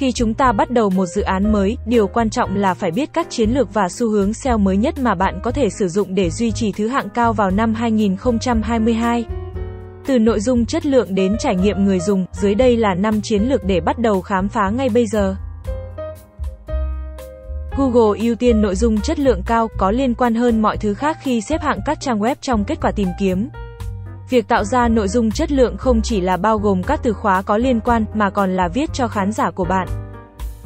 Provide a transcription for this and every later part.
Khi chúng ta bắt đầu một dự án mới, điều quan trọng là phải biết các chiến lược và xu hướng SEO mới nhất mà bạn có thể sử dụng để duy trì thứ hạng cao vào năm 2022. Từ nội dung chất lượng đến trải nghiệm người dùng, dưới đây là 5 chiến lược để bắt đầu khám phá ngay bây giờ. Google ưu tiên nội dung chất lượng cao có liên quan hơn mọi thứ khác khi xếp hạng các trang web trong kết quả tìm kiếm. Việc tạo ra nội dung chất lượng không chỉ là bao gồm các từ khóa có liên quan mà còn là viết cho khán giả của bạn.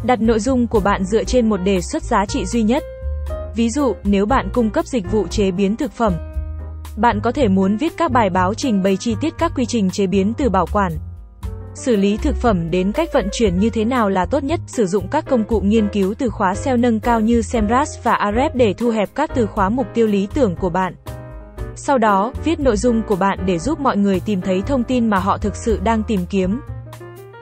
Đặt nội dung của bạn dựa trên một đề xuất giá trị duy nhất. Ví dụ, nếu bạn cung cấp dịch vụ chế biến thực phẩm, bạn có thể muốn viết các bài báo trình bày chi tiết các quy trình chế biến từ bảo quản, xử lý thực phẩm đến cách vận chuyển như thế nào là tốt nhất, sử dụng các công cụ nghiên cứu từ khóa SEO nâng cao như SEMrush và Ahrefs để thu hẹp các từ khóa mục tiêu lý tưởng của bạn. Sau đó, viết nội dung của bạn để giúp mọi người tìm thấy thông tin mà họ thực sự đang tìm kiếm.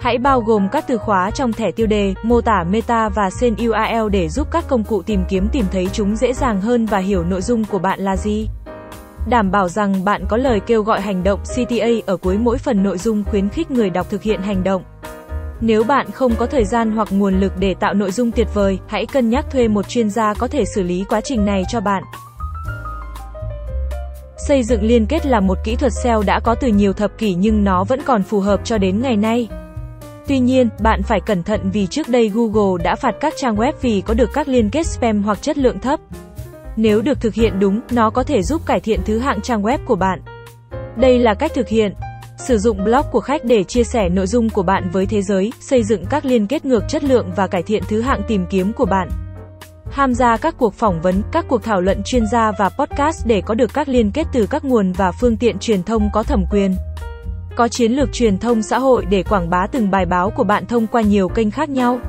Hãy bao gồm các từ khóa trong thẻ tiêu đề, mô tả meta và sen URL để giúp các công cụ tìm kiếm tìm thấy chúng dễ dàng hơn và hiểu nội dung của bạn là gì. Đảm bảo rằng bạn có lời kêu gọi hành động CTA ở cuối mỗi phần nội dung khuyến khích người đọc thực hiện hành động. Nếu bạn không có thời gian hoặc nguồn lực để tạo nội dung tuyệt vời, hãy cân nhắc thuê một chuyên gia có thể xử lý quá trình này cho bạn. Xây dựng liên kết là một kỹ thuật SEO đã có từ nhiều thập kỷ nhưng nó vẫn còn phù hợp cho đến ngày nay. Tuy nhiên, bạn phải cẩn thận vì trước đây Google đã phạt các trang web vì có được các liên kết spam hoặc chất lượng thấp. Nếu được thực hiện đúng, nó có thể giúp cải thiện thứ hạng trang web của bạn. Đây là cách thực hiện. Sử dụng blog của khách để chia sẻ nội dung của bạn với thế giới, xây dựng các liên kết ngược chất lượng và cải thiện thứ hạng tìm kiếm của bạn. Tham gia các cuộc phỏng vấn, các cuộc thảo luận chuyên gia và podcast để có được các liên kết từ các nguồn và phương tiện truyền thông có thẩm quyền. Có chiến lược truyền thông xã hội để quảng bá từng bài báo của bạn thông qua nhiều kênh khác nhau.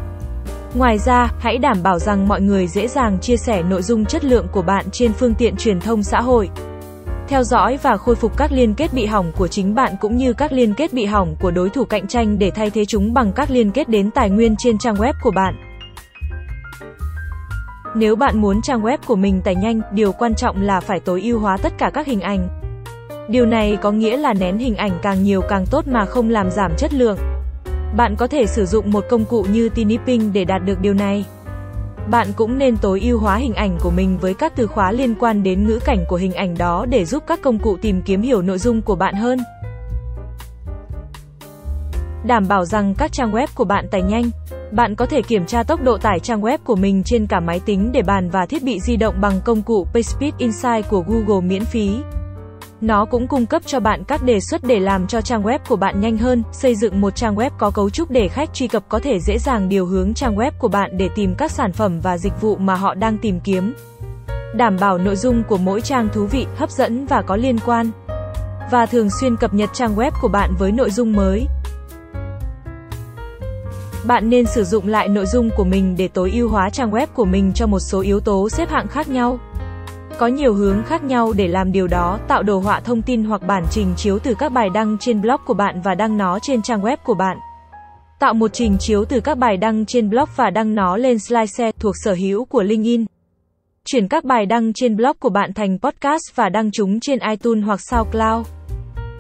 Ngoài ra, hãy đảm bảo rằng mọi người dễ dàng chia sẻ nội dung chất lượng của bạn trên phương tiện truyền thông xã hội. Theo dõi và khôi phục các liên kết bị hỏng của chính bạn cũng như các liên kết bị hỏng của đối thủ cạnh tranh để thay thế chúng bằng các liên kết đến tài nguyên trên trang web của bạn. Nếu bạn muốn trang web của mình tải nhanh, điều quan trọng là phải tối ưu hóa tất cả các hình ảnh. Điều này có nghĩa là nén hình ảnh càng nhiều càng tốt mà không làm giảm chất lượng. Bạn có thể sử dụng một công cụ như Tiniping để đạt được điều này. Bạn cũng nên tối ưu hóa hình ảnh của mình với các từ khóa liên quan đến ngữ cảnh của hình ảnh đó để giúp các công cụ tìm kiếm hiểu nội dung của bạn hơn. Đảm bảo rằng các trang web của bạn tải nhanh. Bạn có thể kiểm tra tốc độ tải trang web của mình trên cả máy tính để bàn và thiết bị di động bằng công cụ PageSpeed Insight của Google miễn phí. Nó cũng cung cấp cho bạn các đề xuất để làm cho trang web của bạn nhanh hơn, xây dựng một trang web có cấu trúc để khách truy cập có thể dễ dàng điều hướng trang web của bạn để tìm các sản phẩm và dịch vụ mà họ đang tìm kiếm. Đảm bảo nội dung của mỗi trang thú vị, hấp dẫn và có liên quan. Và thường xuyên cập nhật trang web của bạn với nội dung mới. Bạn nên sử dụng lại nội dung của mình để tối ưu hóa trang web của mình cho một số yếu tố xếp hạng khác nhau. Có nhiều hướng khác nhau để làm điều đó, tạo đồ họa thông tin hoặc bản trình chiếu từ các bài đăng trên blog của bạn và đăng nó trên trang web của bạn. Tạo một trình chiếu từ các bài đăng trên blog và đăng nó lên SlideShare thuộc sở hữu của LinkedIn. Chuyển các bài đăng trên blog của bạn thành podcast và đăng chúng trên iTunes hoặc SoundCloud.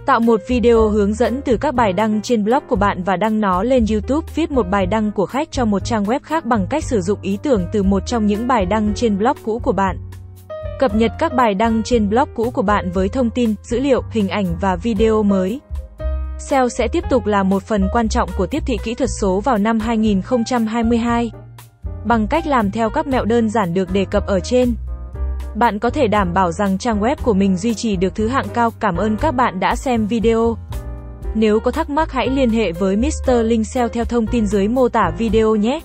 Tạo một video hướng dẫn từ các bài đăng trên blog của bạn và đăng nó lên YouTube, viết một bài đăng của khách cho một trang web khác bằng cách sử dụng ý tưởng từ một trong những bài đăng trên blog cũ của bạn. Cập nhật các bài đăng trên blog cũ của bạn với thông tin, dữ liệu, hình ảnh và video mới. SEO sẽ tiếp tục là một phần quan trọng của tiếp thị kỹ thuật số vào năm 2022. Bằng cách làm theo các mẹo đơn giản được đề cập ở trên, bạn có thể đảm bảo rằng trang web của mình duy trì được thứ hạng cao. Cảm ơn các bạn đã xem video. Nếu có thắc mắc hãy liên hệ với Mr. Linh SEO theo thông tin dưới mô tả video nhé.